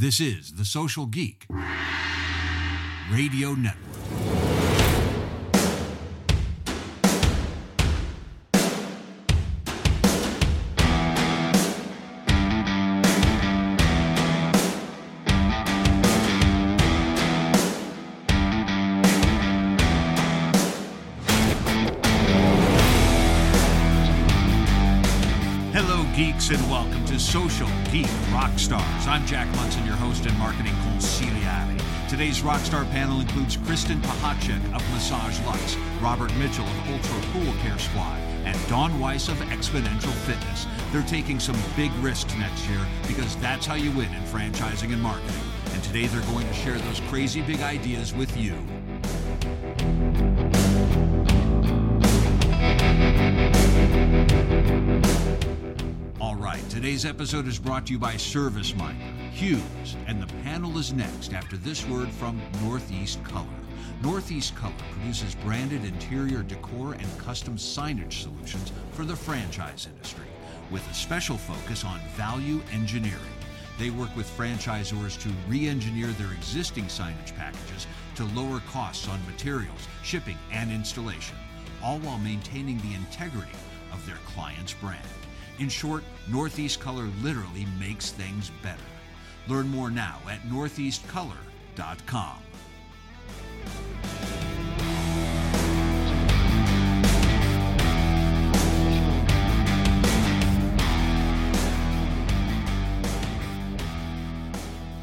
This is The Social Geek Radio Network. Hello, geeks, and welcome Social Geek Rockstars. I'm Jack Munson, your host and marketing consigliere. Today's rock star panel includes Kristen Pechacek of MassageLuxe, Robert Mitchell of Ultra Pool Care Squad, and Dawn Weiss of Xponential Fitness. They're taking some big risks next year because that's how you win in franchising and marketing. And today they're going to share those crazy big ideas with you. Today's episode is brought to you by ServiceMinder, Hughes, and the panel is next after this word from Northeast Color. Northeast Color produces branded interior decor and custom signage solutions for the franchise industry, with a special focus on value engineering. They work with franchisors to re engineer their existing signage packages to lower costs on materials, shipping, and installation, all while maintaining the integrity of their client's brand. In short, Northeast Color literally makes things better. Learn more now at northeastcolor.com.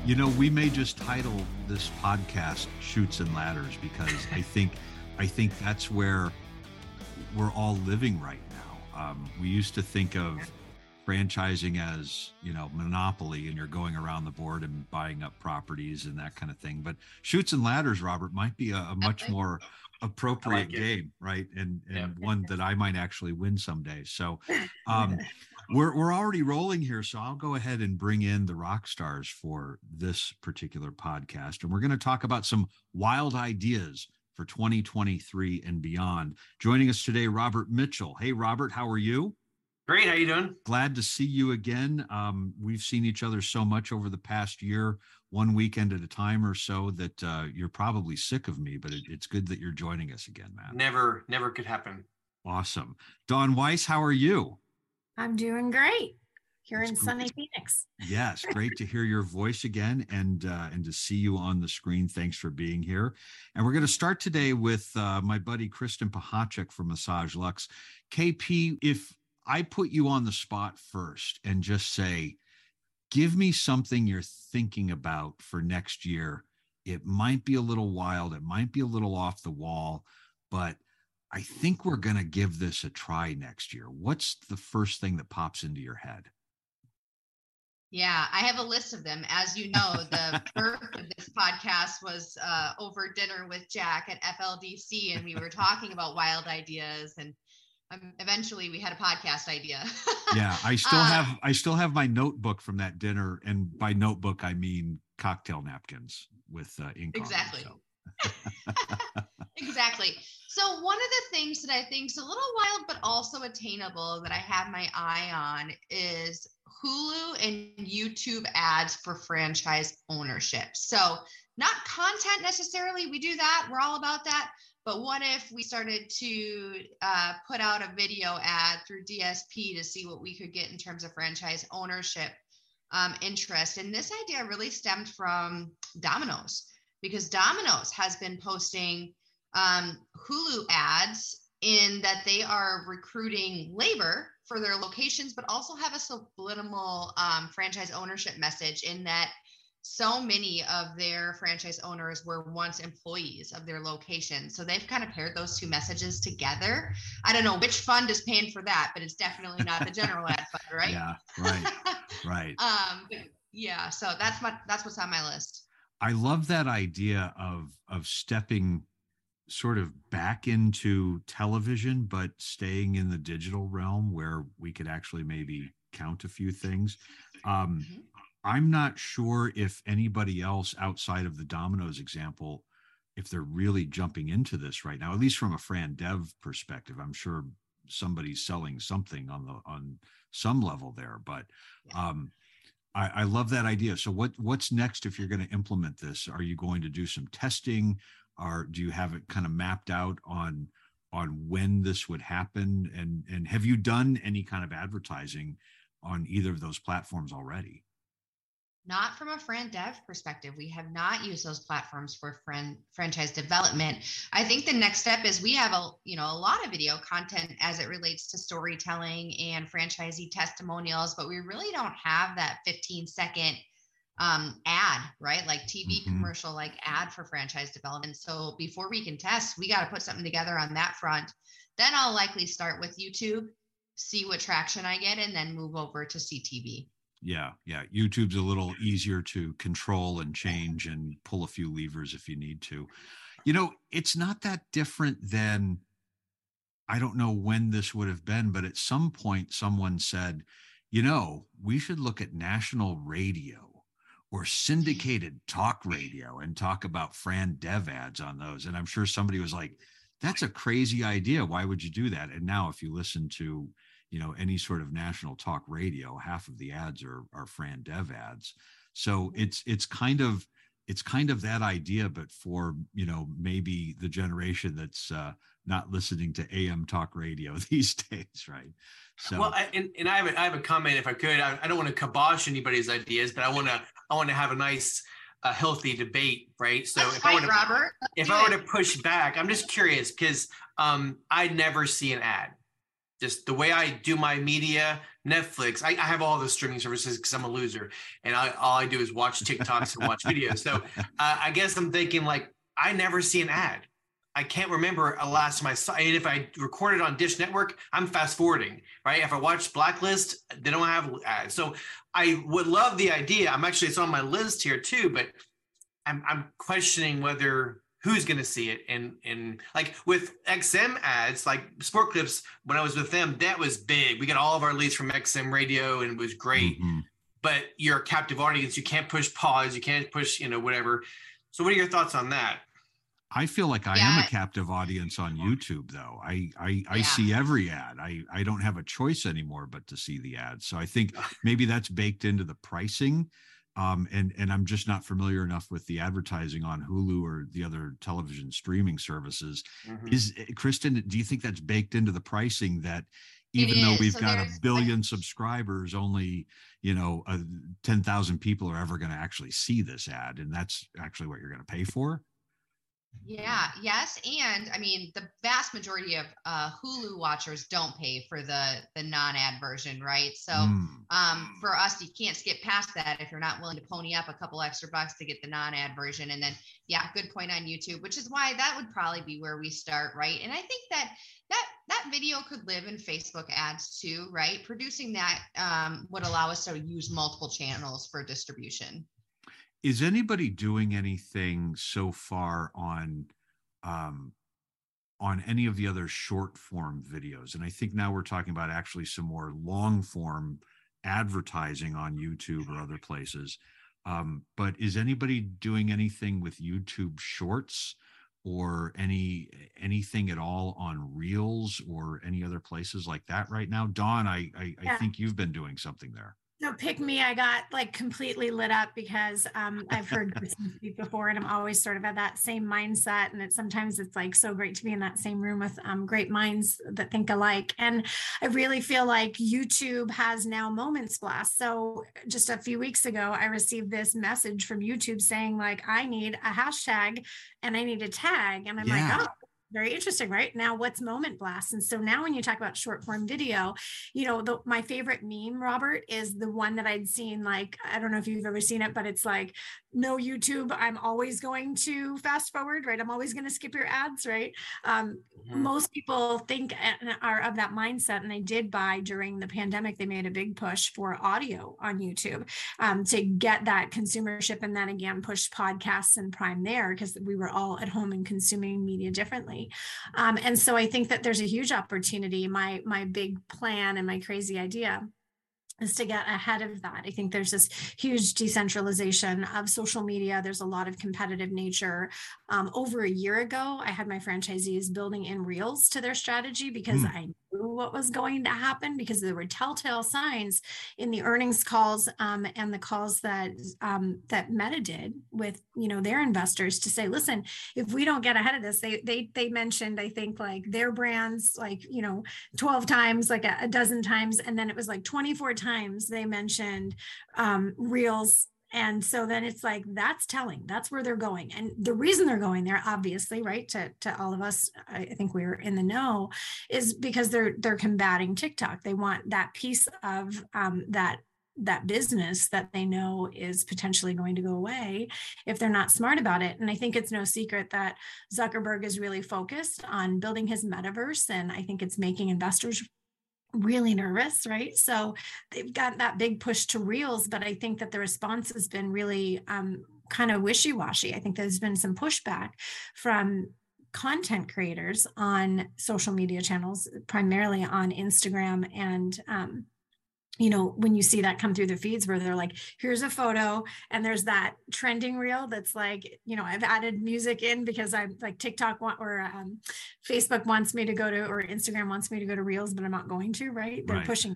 You know, we may just title this podcast "Chutes and Ladders" because I think, I think that's where we're all living right. Um, we used to think of franchising as you know monopoly, and you're going around the board and buying up properties and that kind of thing. But "Chutes and Ladders," Robert, might be a, a much more appropriate like game, right? And and Yeah. one that I might actually win someday. So. Um, we're we're already rolling here, so I'll go ahead and bring in the rock stars for this particular podcast, and we're going to talk about some wild ideas for 2023 and beyond. Joining us today, Robert Mitchell. Hey, Robert, how are you? Great. How you doing? Glad to see you again. Um, we've seen each other so much over the past year, one weekend at a time or so, that uh, you're probably sick of me, but it, it's good that you're joining us again, man. Never, never could happen. Awesome. Dawn Weiss, how are you? I'm doing great here That's in sunny Phoenix. Yes, great to hear your voice again and uh, and to see you on the screen. Thanks for being here. And we're going to start today with uh, my buddy Kristen Pechacek from MassageLuxe. KP, if I put you on the spot first and just say, give me something you're thinking about for next year. It might be a little wild, it might be a little off the wall, but I think we're going to give this a try next year. What's the first thing that pops into your head? Yeah, I have a list of them. As you know, the birth of this podcast was uh, over dinner with Jack at FLDC, and we were talking about wild ideas. And um, eventually, we had a podcast idea. yeah i still Uh, have i still have my notebook from that dinner and by notebook i mean cocktail napkins with uh, ink on them, Exactly. so. exactly. So one of the things that I think is a little wild but also attainable that I have my eye on is Hulu and YouTube ads for franchise ownership. So not content necessarily. We do that. We're all about that. But what if we started to uh, put out a video ad through DSP to see what we could get in terms of franchise ownership um, interest? And this idea really stemmed from Domino's because Domino's has been posting um, Hulu ads in that they are recruiting labor for their locations, but also have a subliminal um, franchise ownership message in that so many of their franchise owners were once employees of their location. So they've kind of paired those two messages together. I don't know which fund is paying for that, but it's definitely not the general ad fund, right? yeah right right um, yeah, so that's my that's what's on my list. i love that idea of of stepping sort of back into television but staying in the digital realm where we could actually maybe count a few things um Mhm. i'm not sure if anybody else outside of the domino's example if they're really jumping into this right now at least from a fran dev perspective i'm sure somebody's selling something on the on some level there but um I, I love that idea. So what what's next if you're going to implement this? Are you going to do some testing? Or do you have it kind of mapped out on on when this would happen? And and have you done any kind of advertising on either of those platforms already? not from a fran dev perspective we have not used those platforms for fran- franchise development i think the next step is we have a you know a lot of video content as it relates to storytelling and franchisee testimonials but we really don't have that 15 second um, ad right? Like tv mm-hmm. commercial like ad for franchise development. So before we can test we got to put something together on that front. Then i'll likely start with youtube see what traction i get and then move over to ctv yeah yeah. Youtube's a little easier to control and change and pull a few levers if you need to. You know it's not that different than i don't know when this would have been but at some point someone said you know we should look at national radio or syndicated talk radio and talk about fran dev ads on those. And i'm sure somebody was like that's a crazy idea. Why would you do that? And now if you listen to you know any sort of national talk radio half of the ads are are fran dev ads. So it's it's kind of it's kind of that idea but for you know maybe the generation that's uh, not listening to am talk radio these days right? So well I, and, and i have a, I have a comment if i could. I, I don't want to kibosh anybody's ideas but i want to i want to have a nice a healthy debate, right? So That's if I were to, Robert. if I were to push back, I'm just curious because um, I never see an ad just the way I do my media, Netflix, I, I have all the streaming services because I'm a loser, and I, all I do is watch TikToks and watch videos. So uh, I guess I'm thinking like I never see an ad. I can't remember a last time I saw. And if I recorded on Dish Network, I'm fast forwarding, right? If I watch Blacklist, they don't have ads. So I would love the idea. I'm actually it's on my list here too, but I'm I'm questioning whether who's going to see it and and like with xm ads like sport clips when i was with them that was big we got all of our leads from xm radio and it was great mm-hmm. but you're a captive audience you can't push pause you can't push you know whatever so what are your thoughts on that I feel like I yeah. am a captive audience on YouTube though. I I, I yeah. see every ad. I I don't have a choice anymore but to see the ads. So I think maybe that's baked into the pricing um, and and I'm just not familiar enough with the advertising on Hulu or the other television streaming services. Mm-hmm. Is eh, Kristen? Do you think that's baked into the pricing that even though we've so got a billion subscribers, only you know uh, ten thousand people are ever going to actually see this ad, and that's actually what you're going to pay for? Yeah, yes, and I mean the vast majority of uh, Hulu watchers don't pay for the the non-ad version, right? So mm. um, for us, you can't skip past that if you're not willing to pony up a couple extra bucks to get the non-ad version. And then, yeah, good point on YouTube, which is why that would probably be where we start, right? And I think that that that video could live in Facebook ads too, right? Producing that um, would allow us to use multiple channels for distribution is anybody doing anything so far on um, on any of the other short form videos? And i think now we're talking about actually some more long form advertising on youtube or other places. Um, but is anybody doing anything with youtube shorts or any anything at all on reels or any other places like that right now? Dawn i i, yeah. I think you've been doing something there no, pick me. I got like completely lit up because um, I've heard speak before, and I'm always sort of at that same mindset. And it sometimes it's like so great to be in that same room with um, great minds that think alike. And I really feel like YouTube has now Moments Blast. So just a few weeks ago, I received this message from YouTube saying like I need a hashtag and I need a tag, and I'm yeah. like, oh very interesting right? Now what's moment blast? And so now when you talk about short form video you know the, my favorite meme robert is the one that i'd seen like i don't know if you've ever seen it but it's like no youtube i'm always going to fast forward right? I'm always going to skip your ads right? Um, mm-hmm. most people think and are of that mindset and they did buy during the pandemic they made a big push for audio on youtube um, to get that consumership and then again push podcasts and prime there because we were all at home and consuming media differently um, and so I think that there's a huge opportunity. My my big plan and my crazy idea is to get ahead of that. I think there's this huge decentralization of social media. There's a lot of competitive nature. Um, over a year ago, I had my franchisees building in reels to their strategy because mm. I knew what was going to happen because there were telltale signs in the earnings calls um, and the calls that um, that Meta did with you know their investors to say, listen, if we don't get ahead of this, they they they mentioned I think like their brands like you know 12 times, like a, a dozen times, and then it was like 24 times they mentioned um, Reels and so then it's like that's telling that's where they're going and the reason they're going there obviously right to, to all of us i think we're in the know is because they're they're combating tiktok they want that piece of um, that that business that they know is potentially going to go away if they're not smart about it. And I think it's no secret that Zuckerberg is really focused on building his metaverse. And I think it's making investors really nervous, right? So they've got that big push to reels, but I think that the response has been really um, kind of wishy washy. I think there's been some pushback from content creators on social media channels, primarily on Instagram and um, you know, when you see that come through the feeds where they're like, here's a photo, and there's that trending reel that's like, you know, I've added music in because I'm like TikTok want, or um, Facebook wants me to go to, or Instagram wants me to go to reels, but I'm not going to, right? They're right. pushing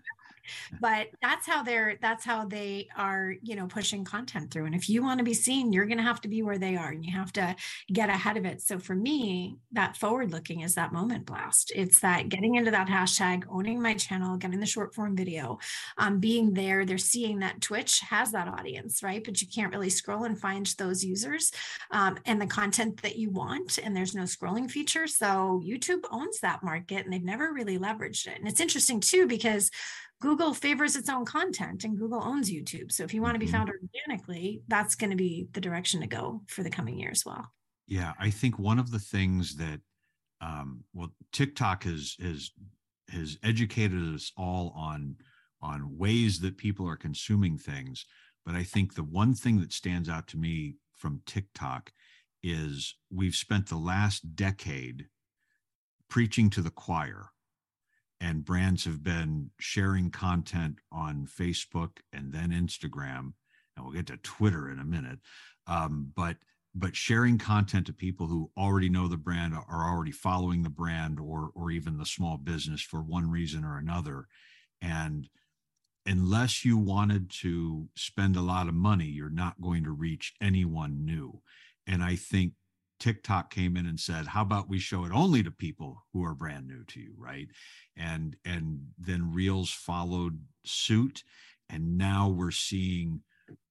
but that's how they're that's how they are you know pushing content through. And if you want to be seen you're going to have to be where they are and you have to get ahead of it. So for me that forward looking is that moment blast. It's that getting into that hashtag owning my channel getting the short form video um, being there they're seeing that twitch has that audience right? But you can't really scroll and find those users um, and the content that you want and there's no scrolling feature. So youtube owns that market and they've never really leveraged it. And it's interesting too because Google favors its own content and Google owns YouTube. So if you want to be mm-hmm. found organically, that's going to be the direction to go for the coming year as well. Yeah, I think one of the things that um, well, TikTok has has has educated us all on on ways that people are consuming things. But I think the one thing that stands out to me from TikTok is we've spent the last decade preaching to the choir and brands have been sharing content on Facebook and then Instagram, and we'll get to Twitter in a minute. Um, but but sharing content to people who already know the brand, are already following the brand, or or even the small business for one reason or another, and unless you wanted to spend a lot of money, you're not going to reach anyone new. And I think TikTok came in and said, "How about we show it only to people who are brand new to you, right?" And and then Reels followed suit, and now we're seeing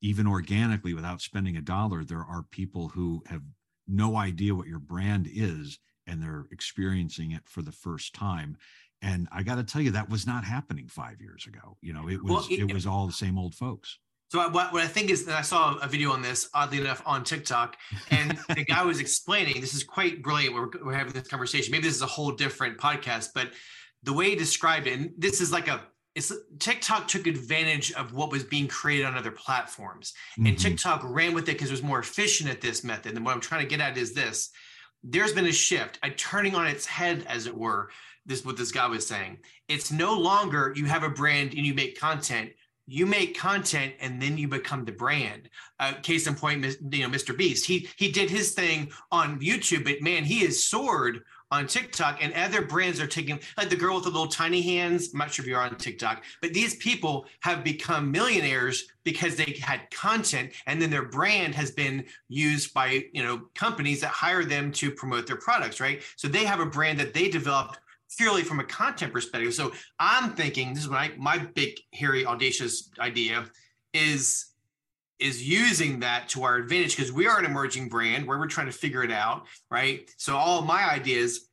even organically without spending a dollar, there are people who have no idea what your brand is and they're experiencing it for the first time. And I got to tell you, that was not happening five years ago. You know, it was well, it, it was all the same old folks. So what, what I think is that I saw a video on this, oddly enough, on TikTok, and the guy was explaining. This is quite brilliant. We're, we're having this conversation. Maybe this is a whole different podcast, but the way he described it, and this is like a it's TikTok took advantage of what was being created on other platforms, mm-hmm. and TikTok ran with it because it was more efficient at this method. And what I'm trying to get at is this: there's been a shift, a turning on its head, as it were. This what this guy was saying. It's no longer you have a brand and you make content you make content and then you become the brand. Uh, case in point, you know, Mr. Beast. He he did his thing on YouTube, but man, he is soared on TikTok, and other brands are taking like the girl with the little tiny hands. I'm not sure if you're on TikTok, but these people have become millionaires because they had content, and then their brand has been used by you know companies that hire them to promote their products, right? So they have a brand that they developed purely from a content perspective. So I'm thinking this is my my big hairy audacious idea is is using that to our advantage because we are an emerging brand where we're trying to figure it out, right? So all my ideas,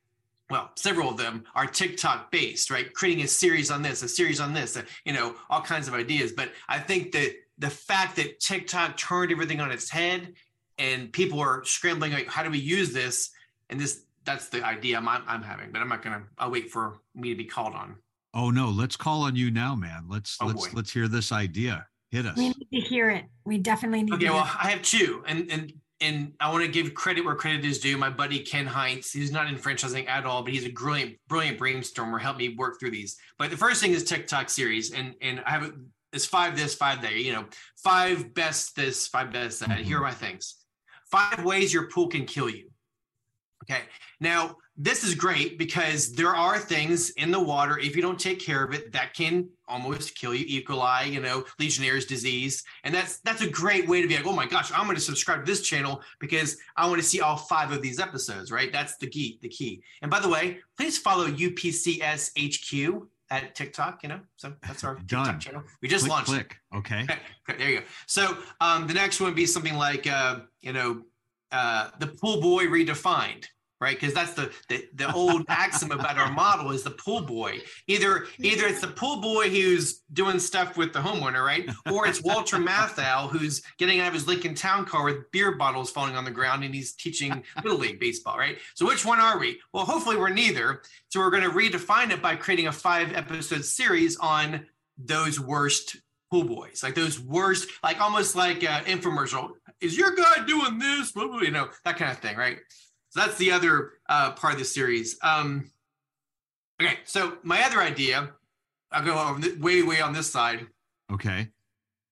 well, several of them are TikTok based, right? Creating a series on this, a series on this, you know, all kinds of ideas. But I think that the fact that TikTok turned everything on its head and people are scrambling like, how do we use this? And this that's the idea I'm, I'm having, but I'm not gonna. I'll wait for me to be called on. Oh no, let's call on you now, man. Let's oh, let's boy. let's hear this idea. Hit us. We need to hear it. We definitely need. To Okay, well, I have two, and and and I want to give credit where credit is due. My buddy Ken Heinz, he's not in franchising at all, but he's a brilliant, brilliant brainstormer. Helped me work through these. But the first thing is TikTok series, and and I have it's five this, five there. You know, five best this, five best that. Mm-hmm. Here are my things. Five ways your pool can kill you. Okay. Now, this is great because there are things in the water, if you don't take care of it, that can almost kill you. E. coli, you know, Legionnaire's disease. And that's that's a great way to be like, oh my gosh, I'm going to subscribe to this channel because I want to see all five of these episodes, right? That's the key, the key. And by the way, please follow UPCS HQ at TikTok, you know. So that's our Done. TikTok channel. We just click, launched. click. Okay. Okay, there you go. So um, the next one would be something like uh, you know uh, the pool boy redefined, right? Because that's the, the the old axiom about our model is the pool boy. Either either it's the pool boy who's doing stuff with the homeowner, right? Or it's Walter Matthau who's getting out of his Lincoln Town car with beer bottles falling on the ground and he's teaching little league baseball, right? So which one are we? Well, hopefully we're neither. So we're going to redefine it by creating a five episode series on those worst pool boys, like those worst, like almost like uh, infomercial. Is your guy doing this? You know that kind of thing, right? So that's the other uh, part of the series. Um, okay, so my other idea, I'll go over the, way, way on this side. Okay.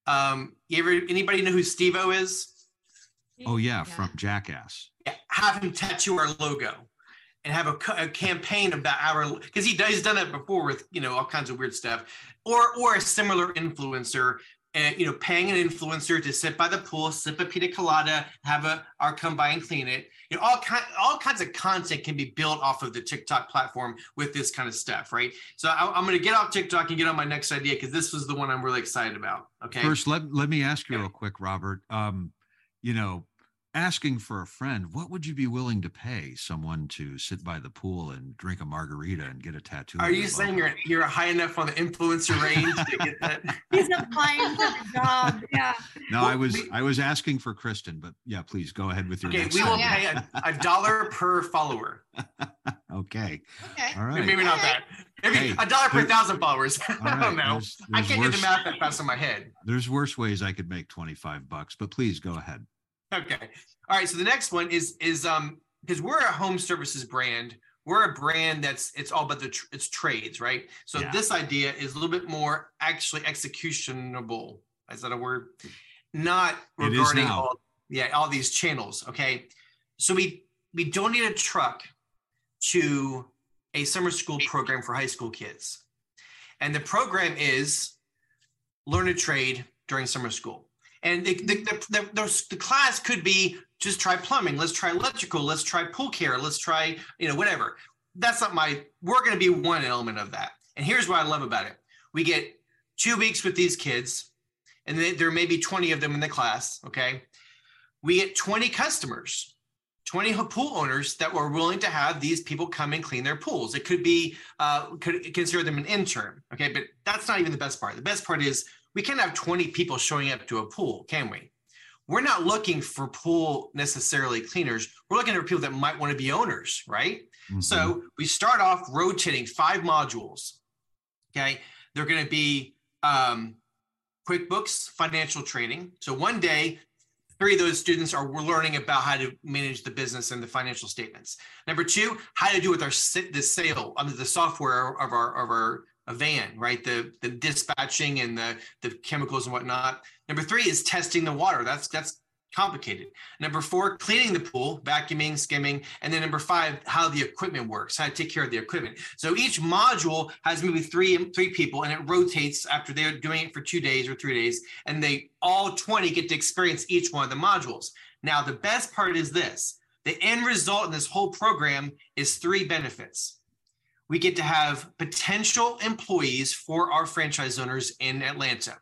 Um, you ever anybody know who Steve-O is? Oh yeah, from Jackass. Yeah, have him tattoo our logo and have a, a campaign about our because he he's done that before with you know all kinds of weird stuff or or a similar influencer and you know paying an influencer to sit by the pool sip a pina colada have a our come by and clean it you know all kind all kinds of content can be built off of the tiktok platform with this kind of stuff right so I, i'm going to get off tiktok and get on my next idea because this was the one i'm really excited about okay First, let let me ask you Okay. real quick, Robert. Um, you know, asking for a friend, what would you be willing to pay someone to sit by the pool and drink a margarita and get a tattoo? are you saying you're you're high enough on the influencer range to get that He's applying for the job. Yeah. No, I was I was asking for Kristen, but yeah, please go ahead with your Okay, next we will idea. pay a, a dollar per follower. Okay. Okay. All right. Maybe not that. Maybe Hey, a dollar per thousand followers. All I don't know. There's, I can't do the math that fast in my head. there's worse ways I could make 25 bucks, but please go ahead. Okay. All right. So the next one is is um because we're a home services brand. We're a brand that's it's all about the tr- it's trades, right? So Yeah. this idea is a little bit more actually executionable. Is that a word? Not regarding all yeah all these channels. Okay. So we we don't need a truck to a summer school program for high school kids. And the program is learn a trade during summer school. And the, the, the, the, the, class could be just try plumbing, let's try electrical, let's try pool care, let's try, you know, whatever. That's not my, we're going to be one element of that. And here's what I love about it we get two weeks with these kids, and then there may be 20 of them in the class. Okay. We get 20 customers 20 pool owners that were willing to have these people come and clean their pools. It could be, uh, could consider them an intern. Okay. But that's not even the best part. The best part is we can't have 20 people showing up to a pool, can we? We're not looking for pool necessarily cleaners. We're looking for people that might want to be owners, right? Mhm. So we start off rotating five modules. Okay. They're going to be um, QuickBooks financial training. So one day, three of those students are we're learning about how to manage the business and the financial statements. Number two, how to do with our the sale under the software of our of our a van, right? The the dispatching and the the chemicals and whatnot. Number three is testing the water. That's that's complicated. Number four, cleaning the pool, vacuuming, skimming, and then number five, how the equipment works, how to take care of the equipment. So each module has maybe three three people, and it rotates after they're doing it for two days or three days, and they all 20 get to experience each one of the modules. Now, the best part is this: the end result in this whole program is three benefits. We get to have potential employees for our franchise owners in Atlanta.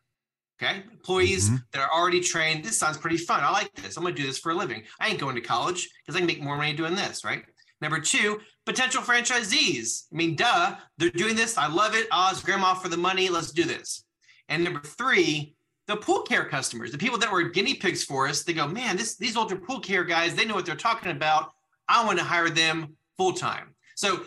Okay. Employees Mhm. that are already trained. This sounds pretty fun. I like this. I'm going to do this for a living. I ain't going to college because I can make more money doing this. Right. Number two, potential franchisees. I mean, duh, they're doing this. I love it. Oz, grandma for the money. Let's do this. And number three, the pool care customers, the people that were guinea pigs for us, they go, man, this these older pool care guys, they know what they're talking about. I want to hire them full time. So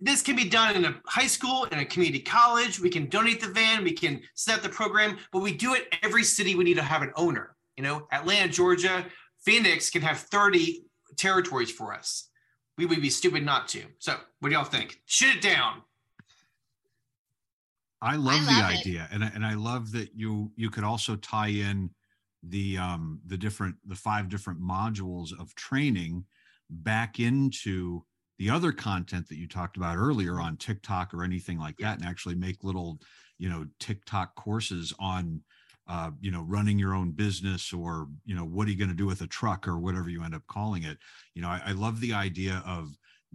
this can be done in a high school, in a community college. We can donate the van, we can set up the program, but we do it every city. We need to have an owner. You know, Atlanta, Georgia, Phoenix can have 30 territories for us. We would be stupid not to. So, what do y'all think? Shoot it down. I love the love it. idea, and I- and I love that you you could also tie in the um the different the five different modules of training back into the other content that you talked about earlier on TikTok or anything like that, and actually make little, you know, TikTok courses on, uh, you know, running your own business or, you know, what are you going to do with a truck or whatever you end up calling it. You know, I, I love the idea of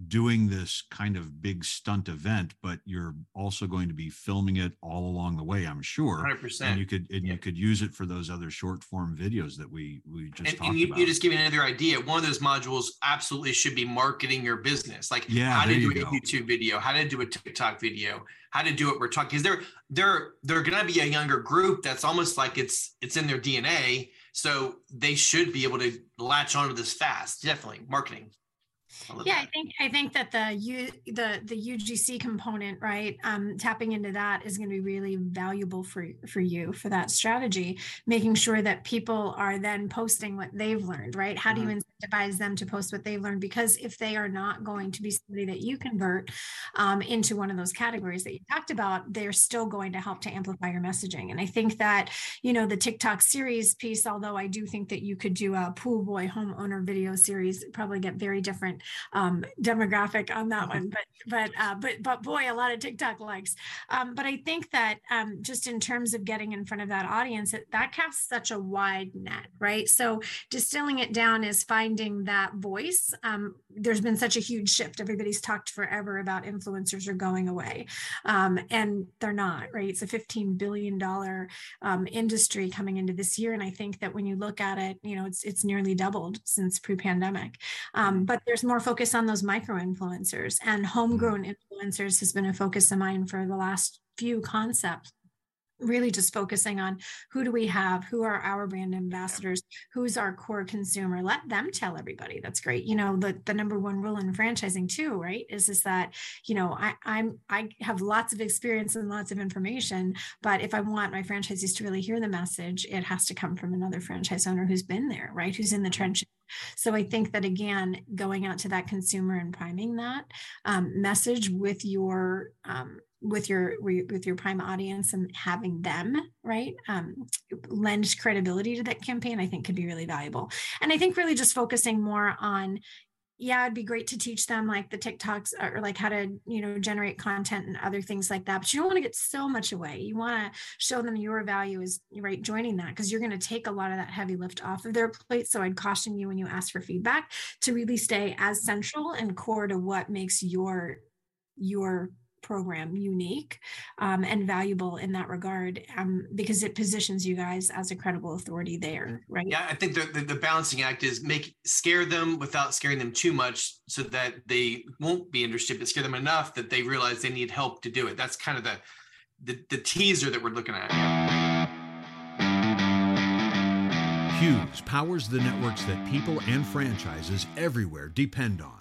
doing this kind of big stunt event, but you're also going to be filming it all along the way, I'm sure. 100%. And you could and Yeah. you could use it for those other short form videos that we we just and, talked and you, about. you just give me another idea. One of those modules absolutely should be marketing your business. Like Yeah, how to do you a go. YouTube video, how to do a TikTok video, how to do it. We're talking because they're they're they're gonna be a younger group that's almost like it's it's in their DNA. So they should be able to latch onto this fast. Definitely marketing. Yeah, I think I think that the U the the UGC component, right? Um, tapping into that is going to be really valuable for for you for that strategy. Making sure that people are then posting what they've learned, right? How do you incentivize them to post what they've learned? Because if they are not going to be somebody that you convert um, into one of those categories that you talked about, they're still going to help to amplify your messaging. And I think that you know the TikTok series piece, although I do think that you could do a pool boy homeowner video series, probably get very different um, demographic on that one. But but uh, but but boy, a lot of TikTok likes. Um, but I think that um, just in terms of getting in front of that audience, it, that casts such a wide net, right? So distilling it down is finding that voice. Um, there's been such a huge shift. Everybody's talked forever about influencers are going away, um, and they're not, right? It's a 15 billion dollar um, industry coming into this year, and I think that when you look at it, you know, it's it's nearly doubled since pre-pandemic. Um, but there's more focus on those micro influencers and homegrown mm-hmm. influencers has been a focus of mine for the last few concepts really just focusing on who do we have who are our brand ambassadors who's our core consumer. Let them tell everybody. That's great. You know the, the number one rule in franchising too right is is that you know I, i'm i have lots of experience and lots of information but if i want my franchisees to really hear the message it has to come from another franchise owner who's been there right who's in the trenches. So I think that again, going out to that consumer and priming that um, message with your um, with your with your prime audience and having them right um, lend credibility to that campaign, I think could be really valuable. And I think really just focusing more on yeah, it'd be great to teach them like the TikToks or like how to, you know, generate content and other things like that. But you don't want to get so much away. You want to show them your value is right joining that because you're going to take a lot of that heavy lift off of their plate. So I'd caution you when you ask for feedback to really stay as central and core to what makes your your program unique um, and valuable in that regard um, because it positions you guys as a credible authority there right Yeah, I think the, the, the balancing act is make scare them without scaring them too much so that they won't be interested, but scare them enough that they realize they need help to do it. That's kind of the the, the teaser that we're looking at. Hughes powers the networks that people and franchises everywhere depend on.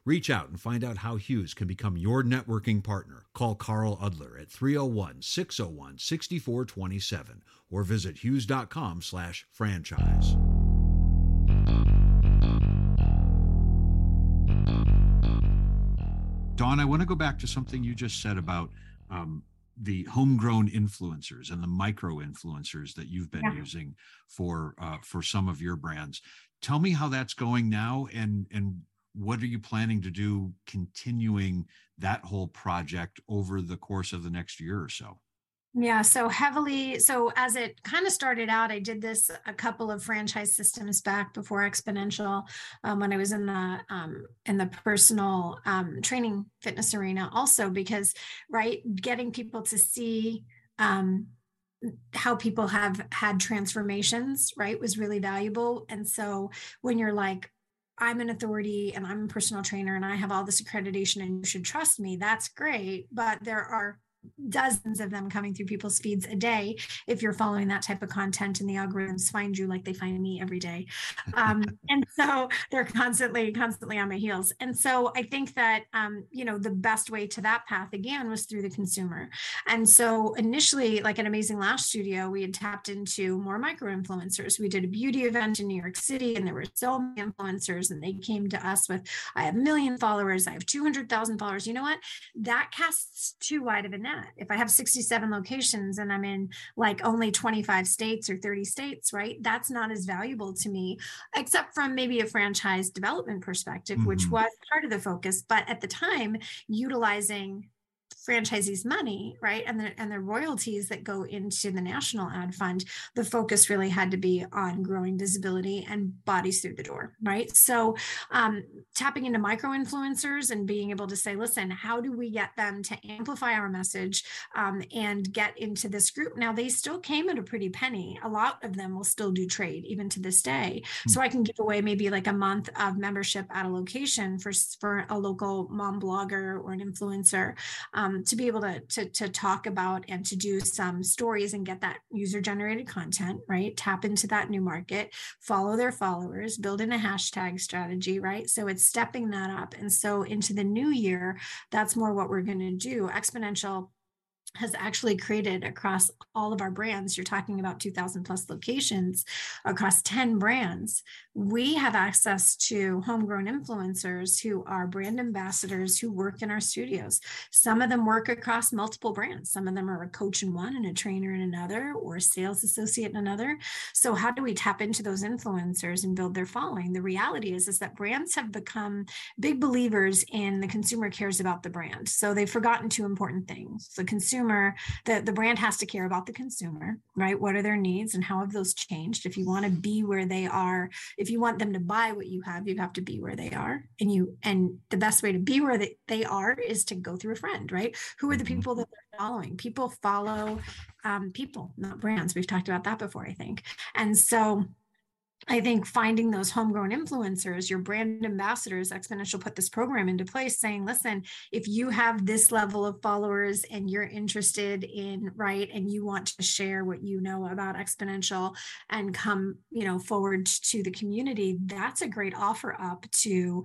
Reach out and find out how Hughes can become your networking partner. Call Carl Udler at 301 601 6427 or visit hughes.com slash franchise. Dawn, I want to go back to something you just said about um, the homegrown influencers and the micro influencers that you've been Yeah. using for uh, for some of your brands. Tell me how that's going now, and and what are you planning to do continuing that whole project over the course of the next year or so? Yeah, so heavily. So as it kind of started out, I did this a couple of franchise systems back before Xponential, um, when I was in the um, in the personal um, training fitness arena. Also, because right, getting people to see um, how people have had transformations, right, was really valuable. And so when you're like, I'm an authority and I'm a personal trainer and I have all this accreditation and you should trust me, that's great. But there are dozens of them coming through people's feeds a day if you're following that type of content and the algorithms find you like they find me every day. Um, and so they're constantly constantly on my heels. And so i think that um, you know the best way to that path again was through the consumer. And so initially like an amazing lash studio we had tapped into more micro influencers we did a beauty event in new york city and there were so many influencers and they came to us with i have a million followers. I have 200000 followers. You know what? That casts too wide of a net if I have 67 locations and I'm in like only 25 states or 30 states, right? That's not as valuable to me, except from maybe a franchise development perspective, mm-hmm. which was part of the focus. But at the time, utilizing franchisees money right? And the and the royalties that go into the national ad fund the focus really had to be on growing visibility and bodies through the door right? So um, tapping into micro influencers and being able to say listen how do we get them to amplify our message um, and get into this group? Now they still came at a pretty penny. A lot of them will still do trade even to this day. Mm-hmm. so i can give away maybe like a month of membership at a location for for a local mom blogger or an influencer um, um, to be able to, to to talk about and to do some stories and get that user generated content right? Tap into that new market follow their followers build in a hashtag strategy right? So it's stepping that up. And so into the new year that's more what we're going to do. Xponential has actually created across all of our brands you're talking about 2000 plus locations across 10 brands we have access to homegrown influencers who are brand ambassadors who work in our studios. Some of them work across multiple brands. Some of them are a coach in one and a trainer in another or a sales associate in another. So how do we tap into those influencers and build their following? The reality is is that brands have become big believers in the consumer cares about the brand. So they've forgotten two important things the consumer the, the brand has to care about the consumer right? What are their needs and how have those changed? If you want to be where they are if you want them to buy what you have you have to be where they are. And you and the best way to be where they, they are is to go through a friend right? Who are the mm-hmm. people that they're following? People follow um, people not brands. We've talked about that before i think. And so I think finding those homegrown influencers, your brand ambassadors, Xponential put this program into place saying, listen, if you have this level of followers and you're interested in, right, and you want to share what you know about Xponential and come, you know, forward to the community, that's a great offer up to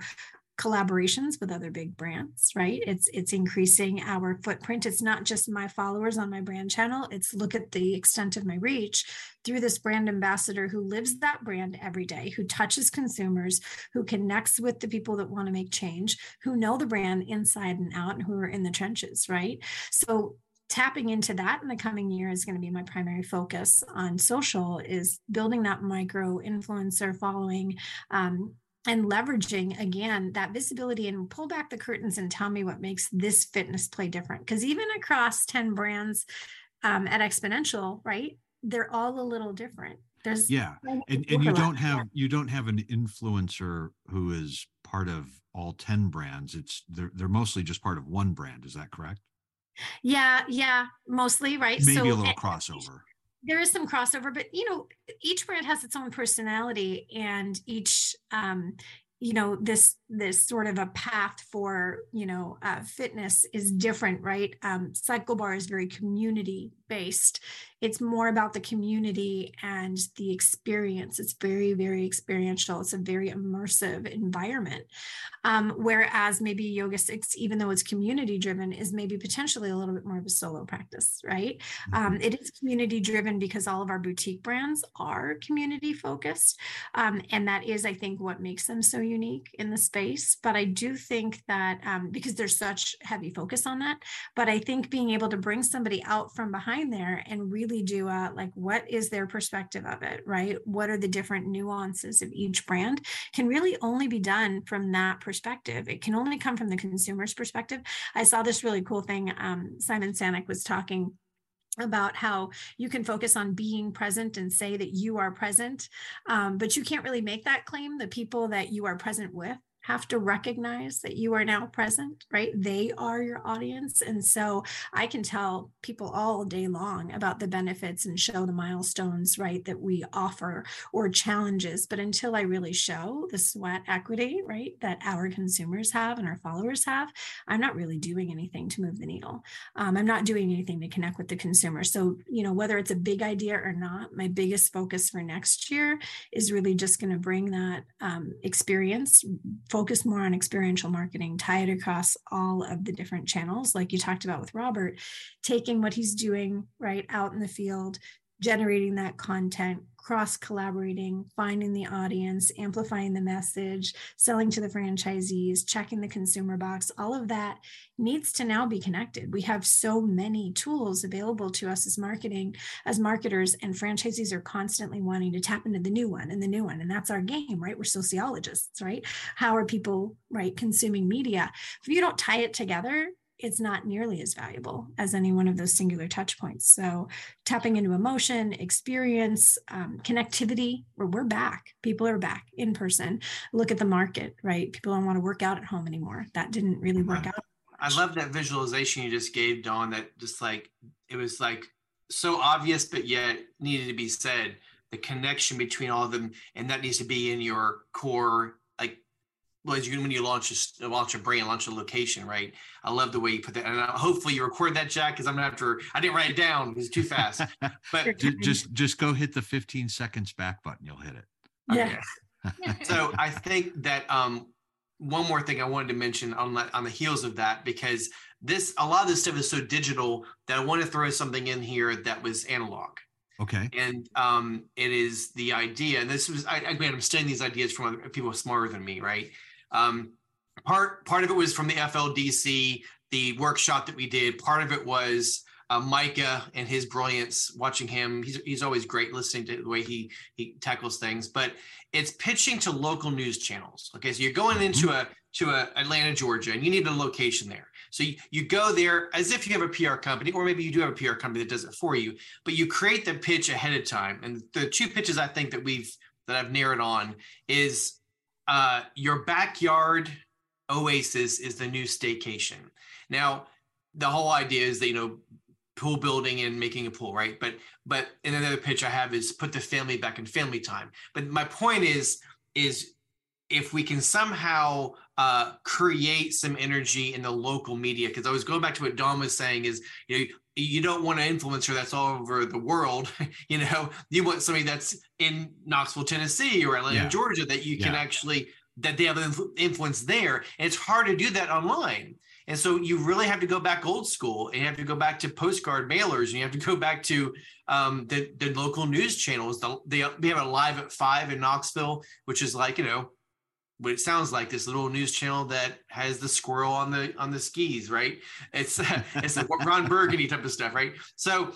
collaborations with other big brands right? It's it's increasing our footprint. It's not just my followers on my brand channel. It's look at the extent of my reach through this brand ambassador who lives that brand every day who touches consumers who connects with the people that want to make change who know the brand inside and out and who are in the trenches right? So tapping into that in the coming year is going to be my primary focus on social is building that micro influencer following um, and leveraging again that visibility and pull back the curtains and tell me what makes this fitness play different. Because even across 10 brands um, at Xponential right they're all a little different. There's yeah and, and you don't have you don't have an influencer who is part of all 10 brands. It's they're, they're mostly just part of one brand. Is that correct? Yeah yeah mostly right? Maybe so, a little crossover there is some crossover, but you know, each brand has its own personality, and each um, you know this this sort of a path for you know uh, fitness is different right? Um, CycleBar is very community based. It's more about the community and the experience. It's very very experiential. It's a very immersive environment. Um, whereas maybe YogaSix even though it's community driven is maybe potentially a little bit more of a solo practice right? Um, mm-hmm. it is community driven because all of our boutique brands are community focused. Um, and that is i think what makes them so unique in the space. But i do think that um, because there's such heavy focus on that but i think being able to bring somebody out from behind there and really do a like what is their perspective of it right? What are the different nuances of each brand can really only be done from that perspective. It can only come from the consumer's perspective. I saw this really cool thing um, simon Sinek was talking about how you can focus on being present and say that you are present um, but you can't really make that claim. The people that you are present with have to recognize that you are now present, right? They are your audience. And so I can tell people all day long about the benefits and show the milestones, right, that we offer or challenges. But until I really show the sweat equity, right, that our consumers have and our followers have, I'm not really doing anything to move the needle. Um, I'm not doing anything to connect with the consumer. So, you know, whether it's a big idea or not, my biggest focus for next year is really just going to bring that um, experience focus more on experiential marketing, tie it across all of the different channels, like you talked about with Robert, taking what he's doing right out in the field, generating that content, cross collaborating, finding the audience, amplifying the message, selling to the franchisees, checking the consumer box, all of that needs to now be connected. We have so many tools available to us as marketing, as marketers, and franchisees are constantly wanting to tap into the new one and the new one. And that's our game, right? We're sociologists, right? How are people, right, consuming media? If you don't tie it together, it's not nearly as valuable as any one of those singular touch points. So tapping into emotion, experience, um, connectivity, where we're back. People are back in person. Look at the market, right? People don't want to work out at home anymore. That didn't really work out. I love that visualization you just gave, Dawn, that just like, it was like so obvious, but yet needed to be said. The connection between all of them, and that needs to be in your core well, as you when you launch a launch a brand, launch a location, right? I love the way you put that, and hopefully you record that, Jack, because I'm gonna have to. I didn't write it down; because it's too fast. But just just go hit the 15 seconds back button. You'll hit it. Yeah. Okay. so I think that um, one more thing I wanted to mention on the, on the heels of that because this a lot of this stuff is so digital that I want to throw something in here that was analog. Okay. And um, it is the idea, and this was I, again I'm studying these ideas from people smarter than me, right? Um, part part of it was from the FLDC, the workshop that we did. Part of it was uh, Micah and his brilliance. Watching him, he's he's always great listening to the way he he tackles things. But it's pitching to local news channels. Okay, so you're going into a to a Atlanta, Georgia, and you need a location there. So you, you go there as if you have a PR company, or maybe you do have a PR company that does it for you, but you create the pitch ahead of time. And the two pitches I think that we've that I've narrowed on is uh, your backyard oasis is the new staycation. Now, the whole idea is that you know pool building and making a pool, right? But but another pitch I have is put the family back in family time. But my point is is if we can somehow uh, create some energy in the local media, because I was going back to what Dawn was saying is you know you don't want an influencer that's all over the world. you know, you want somebody that's in Knoxville, Tennessee or Atlanta, yeah. Georgia that you can yeah. actually that they have an influence there. And it's hard to do that online. And so you really have to go back old school and you have to go back to postcard mailers and you have to go back to um, the, the local news channels. The, they, they have a live at five in Knoxville, which is like, you know, what it sounds like this little news channel that has the squirrel on the on the skis, right? It's it's like Ron Burgundy type of stuff, right? So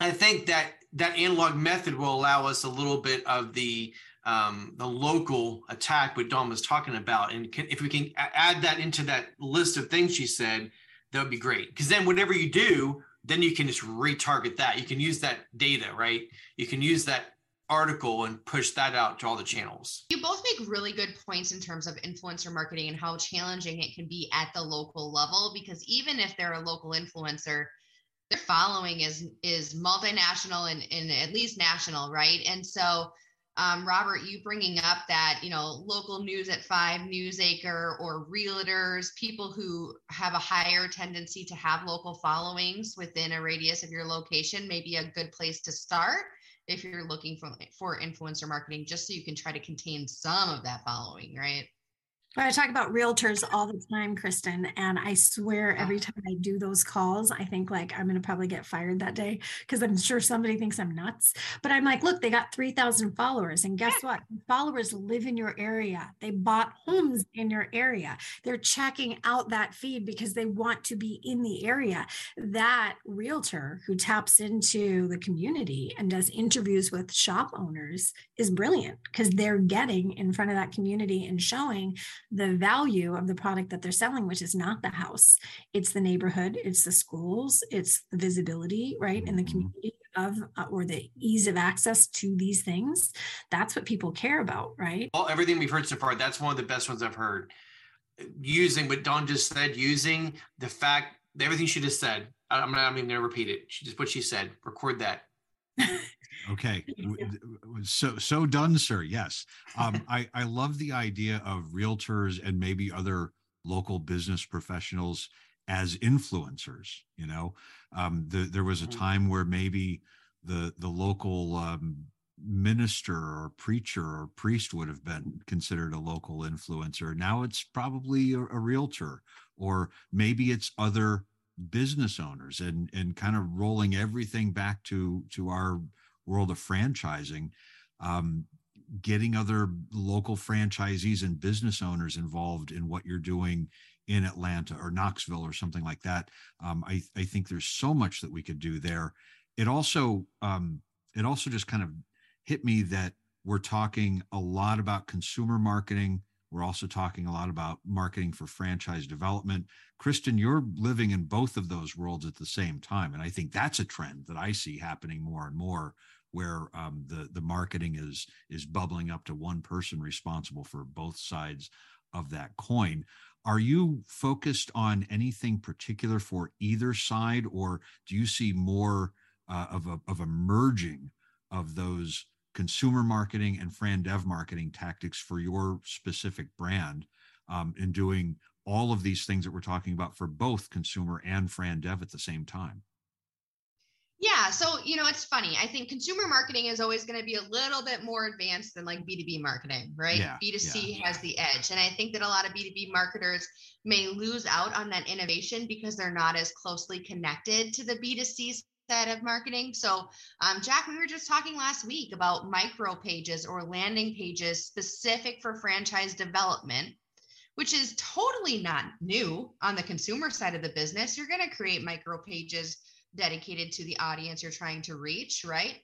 I think that that analog method will allow us a little bit of the um, the local attack what Dawn was talking about, and can, if we can add that into that list of things she said, that would be great. Because then whatever you do, then you can just retarget that. You can use that data, right? You can use that article and push that out to all the channels. You both make really good points in terms of influencer marketing and how challenging it can be at the local level because even if they're a local influencer, their following is is multinational and, and at least national, right? And so um, Robert, you bringing up that you know local news at five, Newsacre, or realtors, people who have a higher tendency to have local followings within a radius of your location, may be a good place to start if you're looking for for influencer marketing just so you can try to contain some of that following right I talk about realtors all the time, Kristen, and I swear every time I do those calls, I think like I'm going to probably get fired that day because I'm sure somebody thinks I'm nuts. But I'm like, look, they got 3,000 followers. And guess what? Followers live in your area. They bought homes in your area. They're checking out that feed because they want to be in the area. That realtor who taps into the community and does interviews with shop owners is brilliant because they're getting in front of that community and showing the value of the product that they're selling, which is not the house, it's the neighborhood, it's the schools, it's the visibility, right, in the Mhm. community of uh, or the ease of access to these things. That's what people care about, right? All everything we've heard so far, that's one of the best ones I've heard. Using what Dawn just said, using the fact everything she just said. I- I'm not I'm even gonna repeat it. She just what she said. Record that. Okay. Thank W- you. d- So so done, sir. Yes. Um, I I love the idea of realtors and maybe other local business professionals as influencers. You know, um, the, there was a Mhm. time where maybe the the local um, minister or preacher or priest would have been considered a local influencer. Now it's probably a, a realtor, or maybe it's other business owners, and and kind of rolling everything back to to our world of franchising, um, getting other local franchisees and business owners involved in what you're doing in Atlanta or Knoxville or something like that. Um, I, I think there's so much that we could do there. It also um, it also just kind of hit me that we're talking a lot about consumer marketing. We're also talking a lot about marketing for franchise development. Kristen, you're living in both of those worlds at the same time, and I think that's a trend that I see happening more and more where um, the the marketing is is bubbling up to one person responsible for both sides of that coin. Are you focused on anything particular for either side, or do you see more uh, of a of a merging of those consumer marketing and fran dev marketing tactics for your specific brand um, in doing all of these things that we're talking about for both consumer and fran dev at the same time? Yeah, so you know, it's funny. I think consumer marketing is always going to be a little bit more advanced than like B2B marketing, right? Yeah, B2C yeah. has the edge. And I think that a lot of B2B marketers may lose out on that innovation because they're not as closely connected to the B2C of marketing. So, um, Jack, we were just talking last week about micro pages or landing pages specific for franchise development which is totally not new on the consumer side of the business. You're going to create micro pages dedicated to the audience you're trying to reach, right?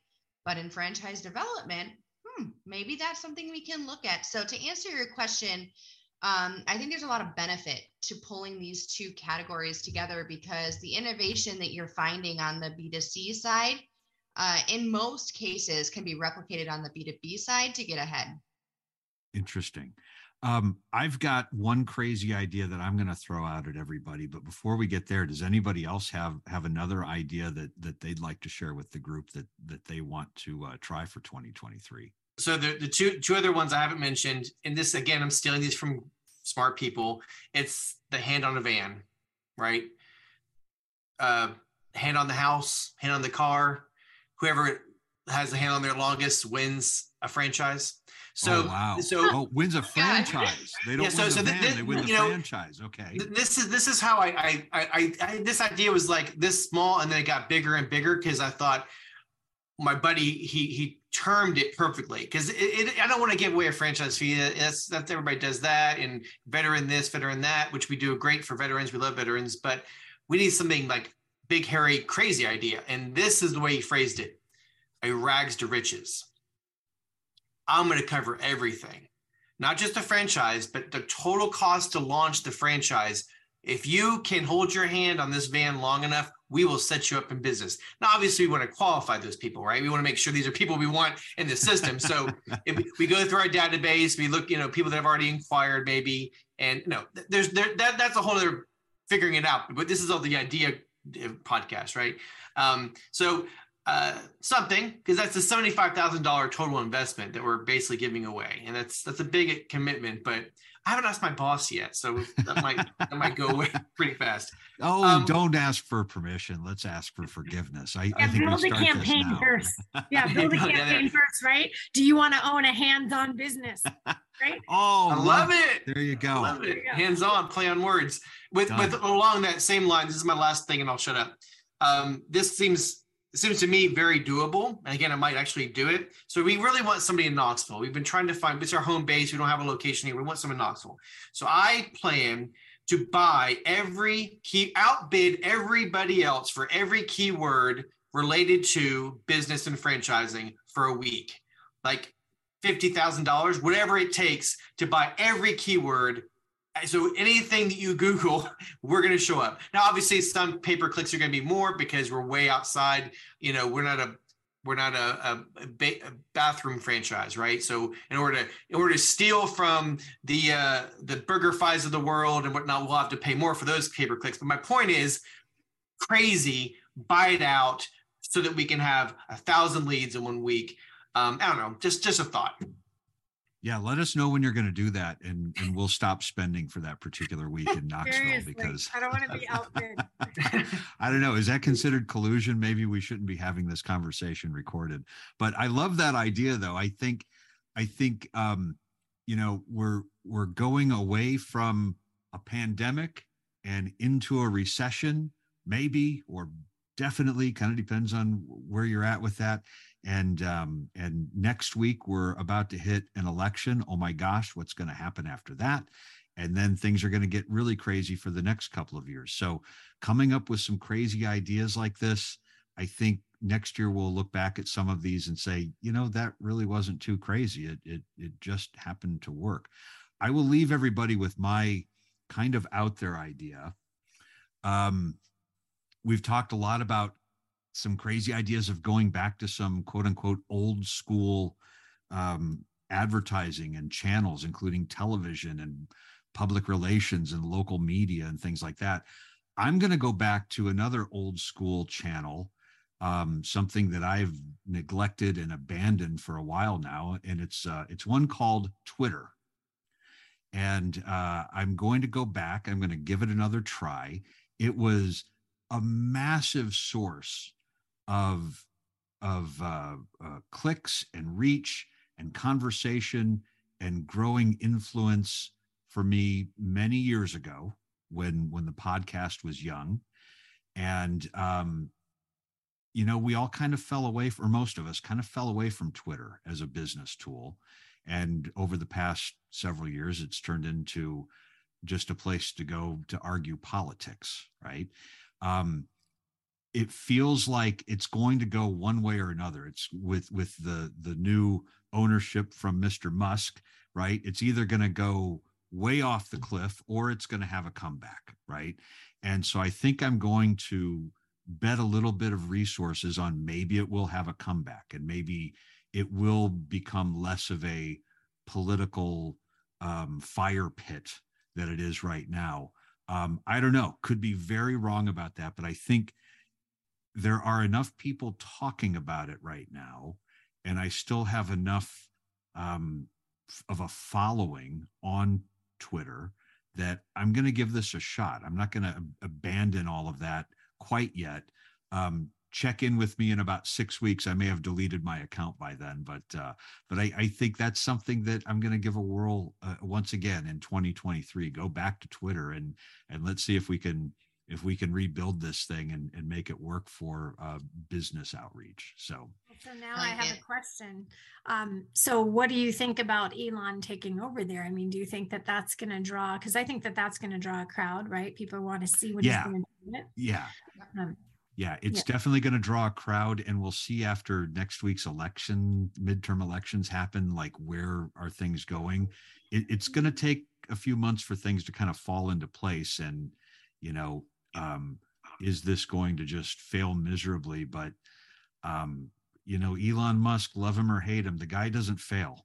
But in franchise development, hmm, maybe that's something we can look at. So, to answer your question, um, I think there's a lot of benefit to pulling these two categories together because the innovation that you're finding on the B2C side, uh, in most cases, can be replicated on the B2B side to get ahead. Interesting. Um, I've got one crazy idea that I'm going to throw out at everybody. But before we get there, does anybody else have have another idea that that they'd like to share with the group that that they want to uh, try for 2023? So the, the two two other ones I haven't mentioned, and this again, I'm stealing these from smart people. It's the hand on a van, right? Uh, hand on the house, hand on the car. Whoever has the hand on their longest wins a franchise. So oh, wow. so oh, wins a franchise. They don't Yeah, so- win so the th- van, this- they win the know, franchise. Okay. This is this is how I I, I I I this idea was like this small and then it got bigger and bigger because I thought my buddy he he termed it perfectly because it, I don't want to give away a franchise fee. Uh, that's that's everybody does that and veteran this veteran that which we do great for veterans. We love veterans, but we need something like big hairy crazy idea. And this is the way he phrased it: a rags to riches. I'm going to cover everything not just the franchise, but the total cost to launch the franchise. If you can hold your hand on this van long enough, we will set you up in business. Now, obviously, we want to qualify those people, right? We want to make sure these are people we want in the system. So if we- go through our database, we look, you know, people that have already inquired, maybe, and no, there's there that that's a whole other figuring it out. But this is all the idea uh, podcast, right? Um, so uh, something because that's a seventy-five thousand dollar total investment that we're basically giving away, and that's that's a big commitment. But I haven't asked my boss yet, so that might that might go away pretty fast. Oh, Um, don't ask for permission. Let's ask for forgiveness. I, I think we build a campaign first. Yeah, build a Yeah, yeah. campaign first, right? Do you want to own a hands-on business? Right? Oh, I love it. There you go. Love it. Hands on, play on words. With with along that same line, this is my last thing, and I'll shut up. Um, this seems seems to me very doable. And again, I might actually do it. So we really want somebody in Knoxville. We've been trying to find it's our home base. We don't have a location here. We want someone in Knoxville. So I plan to buy every key outbid everybody else for every keyword related to business and franchising for a week. Like $50,000, whatever it takes to buy every keyword so anything that you Google, we're going to show up. Now, obviously, some pay per clicks are going to be more because we're way outside. You know, we're not a we're not a, a, ba- a, bathroom franchise, right? So in order to in order to steal from the uh, the BurgerFis of the world and whatnot, we'll have to pay more for those pay per clicks. But my point is, crazy, buy it out so that we can have a thousand leads in one week. Um, I don't know, just just a thought. Yeah, let us know when you're going to do that, and and we'll stop spending for that particular week in Knoxville because I don't want to be outbid. I don't know. Is that considered collusion? Maybe we shouldn't be having this conversation recorded. But I love that idea, though. I think, I think, um, you know, we're we're going away from a pandemic and into a recession, maybe or definitely. Kind of depends on where you're at with that and um, and next week we're about to hit an election. Oh my gosh, what's going to happen after that? And then things are going to get really crazy for the next couple of years. So coming up with some crazy ideas like this, I think next year we'll look back at some of these and say, you know, that really wasn't too crazy. It it it just happened to work. I will leave everybody with my kind of out there idea. Um, we've talked a lot about some crazy ideas of going back to some quote unquote old school um, advertising and channels, including television and public relations and local media and things like that. I'm going to go back to another old school channel, um, something that I've neglected and abandoned for a while now, and it's uh, it's one called Twitter. And uh, I'm going to go back. I'm going to give it another try. It was a massive source of of uh, uh, clicks and reach and conversation and growing influence for me many years ago when when the podcast was young. And um, you know we all kind of fell away or most of us kind of fell away from twitter as a business tool. And over the past several years it's turned into just a place to go to argue politics right? Um, it feels like it's going to go one way or another. It's with with the the new ownership from Mr. Musk, right? It's either going to go way off the cliff or it's going to have a comeback, right? And so I think I'm going to bet a little bit of resources on maybe it will have a comeback and maybe it will become less of a political um, fire pit that it is right now. Um, I don't know. Could be very wrong about that, but I think there are enough people talking about it right now, and I still have enough um, of a following on Twitter that I'm going to give this a shot. I'm not going to abandon all of that quite yet. Um, check in with me in about six weeks. I may have deleted my account by then, but uh, but I, I think that's something that I'm going to give a whirl uh, once again in 2023. Go back to Twitter and and let's see if we can if we can rebuild this thing and, and make it work for uh, business outreach. So, so now I, I have it. a question. Um, so, what do you think about Elon taking over there? I mean, do you think that that's going to draw? Because I think that that's going to draw a crowd, right? People want to see what yeah. he's going to do. Yeah. Um, yeah, it's yeah. definitely going to draw a crowd, and we'll see after next week's election, midterm elections happen, like where are things going? It, it's going to take a few months for things to kind of fall into place, and you know, um, is this going to just fail miserably? But um, you know, Elon Musk, love him or hate him, the guy doesn't fail,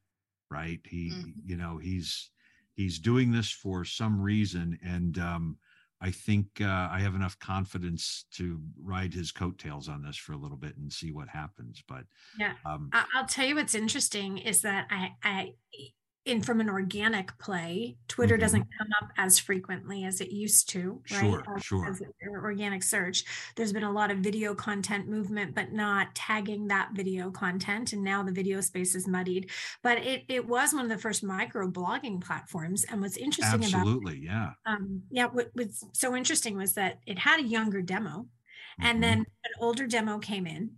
right? He, mm-hmm. you know, he's he's doing this for some reason, and um, I think uh, I have enough confidence to ride his coattails on this for a little bit and see what happens. But yeah, um, I'll tell you what's interesting is that I, I in from an organic play, Twitter mm-hmm. doesn't come up as frequently as it used to, right? Sure, as, sure. As organic search. There's been a lot of video content movement, but not tagging that video content. And now the video space is muddied. But it it was one of the first micro blogging platforms. And what's interesting Absolutely, about Absolutely, yeah. Um, yeah, what was so interesting was that it had a younger demo. Mm-hmm. And then an older demo came in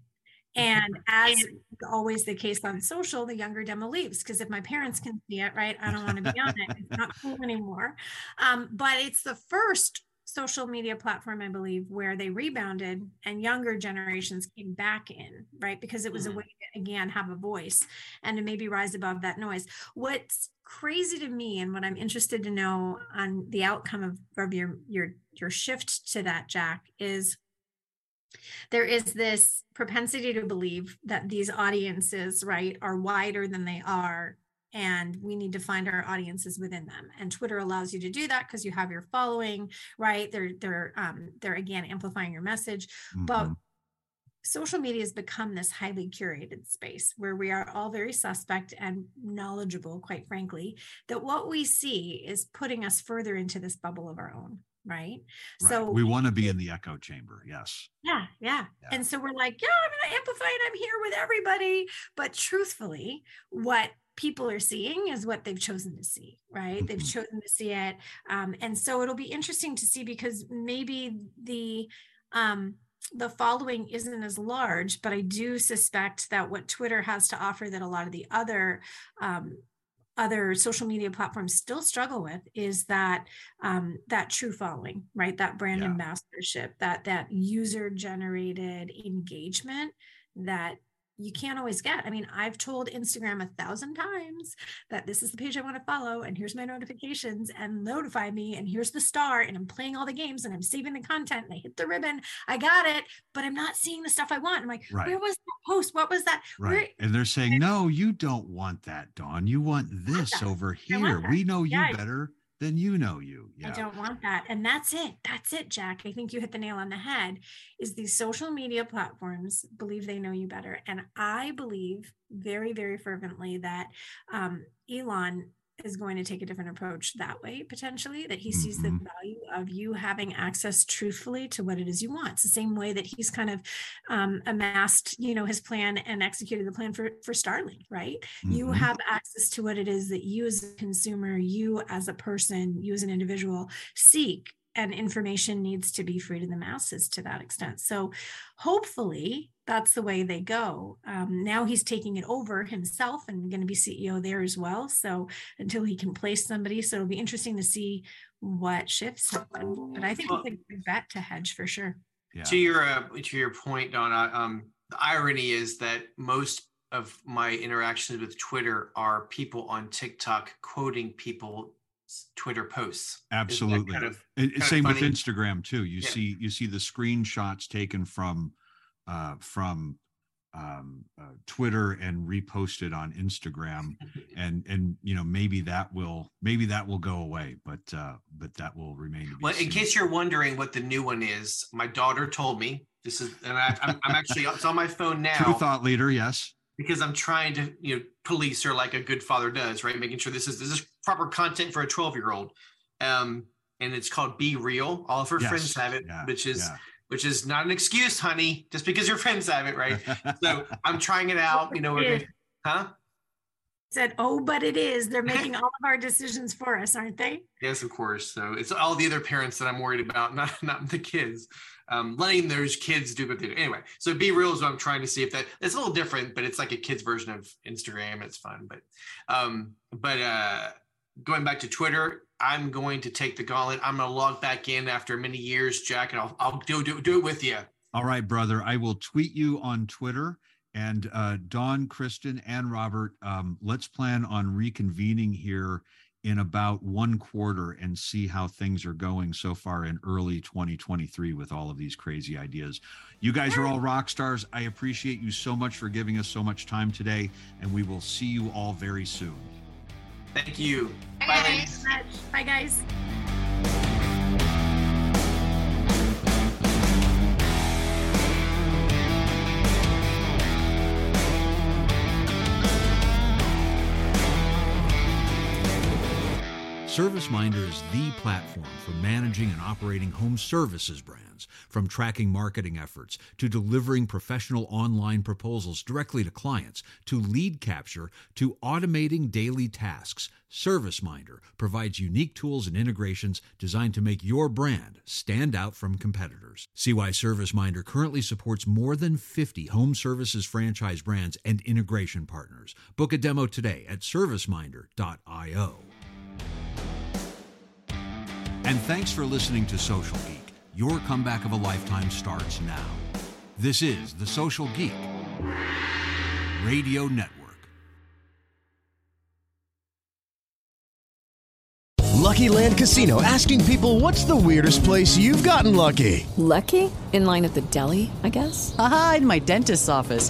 and as always the case on social, the younger demo leaves because if my parents can see it, right, I don't want to be on it. It's not cool anymore. Um, but it's the first social media platform, I believe, where they rebounded and younger generations came back in, right? Because it was Mhm. a way to, again, have a voice and to maybe rise above that noise. What's crazy to me and what I'm interested to know on the outcome of, of your, your, your shift to that, Jack, is there is this propensity to believe that these audiences, right, are wider than they are and we need to find our audiences within them. And twitter allows you to do that because you have your following right? They're they're um they're again amplifying your message. But Mhm. social media has become this highly curated space where we are all very suspect and knowledgeable quite frankly that what we see is putting us further into this bubble of our own right, Right. so we want to be in the echo chamber. Yes. yeah, yeah. Yeah. And so we're like, yeah, I'm to amplify and I'm here with everybody. But truthfully, what people are seeing is what they've chosen to see, right? They've Mhm. chosen to see it. Um, and so it'll be interesting to see because maybe the, um, the following isn't as large, but I do suspect that what Twitter has to offer that a lot of the other um, other social media platforms still struggle with is that um, that true following, right? That brand Yeah. ambassadorship, that that user generated engagement that you can't always get. I mean, I've told Instagram a thousand times that this is the page I want to follow, and here's my notifications, and notify me, and here's the star, and I'm playing all the games, and I'm saving the content, and I hit the ribbon, I got it, but I'm not seeing the stuff I want. I'm like, Right. where was that post? What was that? Where- Right. And they're saying, no, you don't want that, Dawn. You want this that. over here. We know you Yeah. better than you know you. I don't want that. And that's it. That's it, Jack. I think you hit the nail on the head. Is these social media platforms believe they know you better. And I believe very, very fervently that um, Elon is going to take a different approach that way, potentially, that he sees the Mhm. value of you having access truthfully to what it is you want. It's the same way that he's kind of um, amassed, you know, his plan and executed the plan for, for Starlink, right? you Mhm. have access to what it is that you as a consumer you as a person you as an individual seek and information needs to be free to the masses to that extent so hopefully that's the way they go um, now he's taking it over himself and going to be ceo there as well so until he can place somebody so it'll be interesting to see what shifts happen but i think Well- it's a good bet to hedge for sure Yeah. To your uh, to your point, Donna. Um, the irony is that most of my interactions with Twitter are people on TikTok quoting people's Twitter posts. Absolutely. Kind of, kinda same with. Instagram too. You Yeah. see, you see the screenshots taken from, uh, from, um, uh, Twitter and reposted on Instagram, and and you know maybe that will maybe that will go away, but uh, but that will remain to be. well, in case you're wondering what the new one is, my daughter told me this is, and I, I'm, I'm actually it's on my phone now. True thought leader, yes. because I'm trying to, you know, police her like a good father does, right? Making sure this is this is proper content for a 12 year old. Um, and it's called BeReal. All of her Yes, friends have it, yeah, which is yeah. Which is not an excuse, honey, just because your friends have it, right? so I'm trying it out. You know, we're Yeah. gonna, huh? said oh but it is they're making all of our decisions for us aren't they Yes, of course. So it's all the other parents that I'm worried about, not not the kids. Um, letting those kids do what they do. Anyway, so BeReal is what I'm trying to see if that it's a little different, but it's like a kid's version of Instagram. It's fun, but um, but uh, going back to Twitter, I'm going to take the gauntlet. I'm going to log back in after many years, Jack, and I'll I'll do do, do it with you. All right, brother. I will tweet you on Twitter. And uh, Dawn, Kristen, and Robert, um, let's plan on reconvening here in about one quarter and see how things are going so far in early 2023 with all of these crazy ideas. You guys are all rock stars. I appreciate you so much for giving us so much time today, and we will see you all very soon. Thank you. Bye, Bye, guys. ladies. bye guys ServiceMinder is the platform for managing and operating home services brands, from tracking marketing efforts to delivering professional online proposals directly to clients, to lead capture to automating daily tasks. ServiceMinder provides unique tools and integrations designed to make your brand stand out from competitors. See why ServiceMinder currently supports more than 50 home services franchise brands and integration partners. Book a demo today at serviceminder.io. And thanks for listening to Social Geek. Your comeback of a lifetime starts now. This is The Social Geek Radio Network. LuckyLand Casino asking people what's the weirdest place you've gotten lucky? Lucky? In line at the deli, I guess? Aha, in my dentist's office.